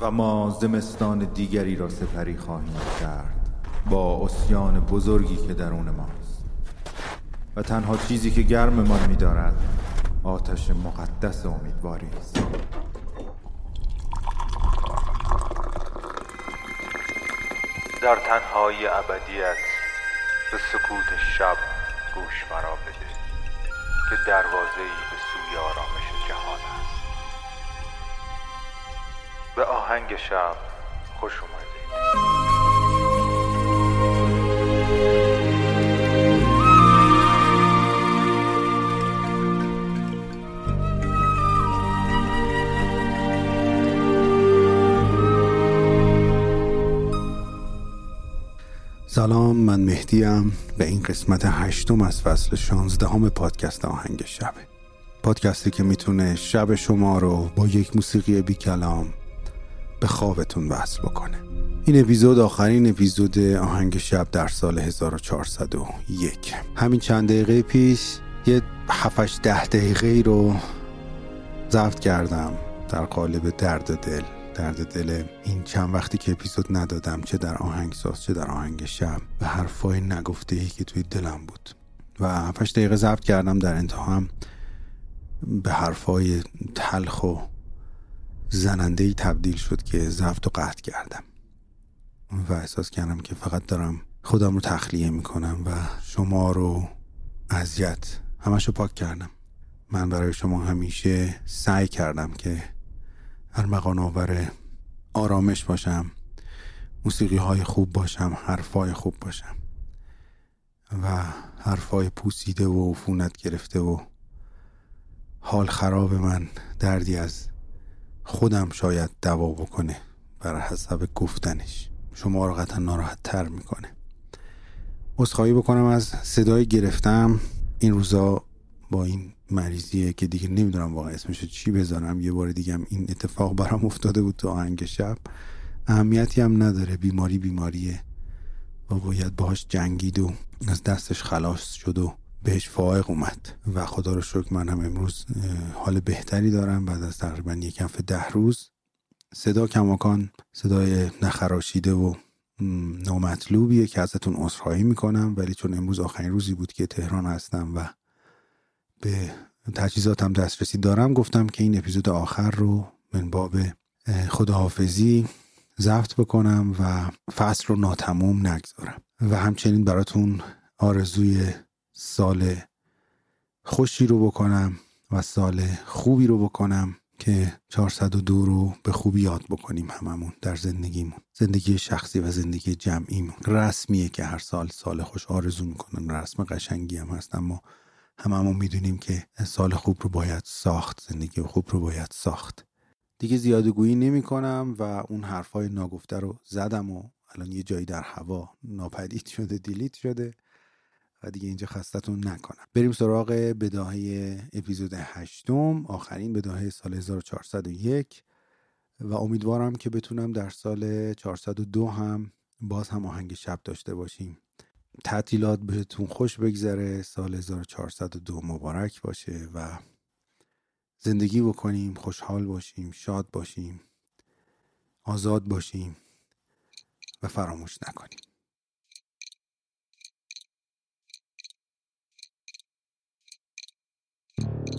و ما زمستان دیگری را سپری خواهیم کرد با اسیان بزرگی که درون ماست. و تنها چیزی که گرممان می‌دارد آتش مقدس امیدواری است. در تنهای ابدیت به سکوت شب گوش مرا بده که دروازه ای به سوی آرامش به آهنگ شب خوش اومدید سلام من مهدیم به این قسمت هشتم از فصل شانزدهم پادکست آهنگ شبه پادکستی که می‌تونه شب شما رو با یک موسیقی بی کلام به خوابتون وصل بکنه. این اپیزود آخرین اپیزود آهنگ شب در سال 1401 همین چند دقیقه پیش یه 7 ده دقیقه رو ضبط کردم در قالب درد دل. درد دل این چند وقتی که اپیزود ندادم چه در آهنگساز چه در آهنگ شب و حرفای نگفته ای که توی دلم بود. و 7 دقیقه ضبط کردم در انتها هم به حرفای تلخ و زننده ای تبدیل شد که ضبط و قطع کردم. و احساس کردم که فقط دارم خودم رو تخلیه می‌کنم و شما رو اذیت همش رو پاک کردم. من برای شما همیشه سعی کردم که ارمغان آور آرامش باشم موسیقی های خوب باشم حرفای خوب باشم و حرفای پوسیده و عفونت گرفته و حال خراب من دردی از خودم شاید دوا بکنه بر حسب گفتنش. شما رو قطعا ناراحت تر می‌کنه. عذرخواهی بکنم از صدای گرفتم. این روزا با این مریضیه که دیگه نمی‌دونم واقعا اسمش چی بذارم. یه بار دیگه این اتفاق برام افتاده بود تو آهنگ شب. اهمیتی هم نداره. بیماری بیماریه. و باید باهاش جنگید و از دستش خلاص شد و بهش فائق اومد. و خدا رو شکر من هم امروز حال بهتری دارم. بعد از تقریبا یک کف ده روز. صدا کماکان صدای نخراشیده و نامطلوبیه که ازتون عذرخواهی می‌کنم. ولی چون امروز آخرین روزی بود که تهران هستم و به تجهیزاتم دسترسی دارم گفتم که این اپیزود آخر رو من باب خداحافظی ضبط بکنم و فصل رو ناتموم نگذارم. و همچنین براتون آرزوی سال خوشی رو بکنم و سال خوبی رو بکنم که 402 رو به خوبی یاد بکنیم هممون در زندگیمون. زندگی شخصی و زندگی جمعیمون. رسمیه که هر سال سال خوش آرزو می‌کنم. رسم قشنگی هم هست اما هممون می‌دونیم که سال خوب رو باید ساخت. زندگی خوب رو باید ساخت. دیگه زیاده گویی نمی کنم و اون حرفای ناگفته رو زدم و الان یه جایی در هوا ناپدید شده دیلیت شده. و دیگه اینجا خستتون نکنم. بریم سراغ بداهه اپیزود هشتم آخرین بداهه سال 1401 و امیدوارم که بتونم در سال 402 هم باز هم آهنگ شب داشته باشیم. تعطیلات بهتون خوش بگذره سال 1402 مبارک باشه و زندگی بکنیم خوشحال باشیم شاد باشیم آزاد باشیم و فراموش نکنیم. you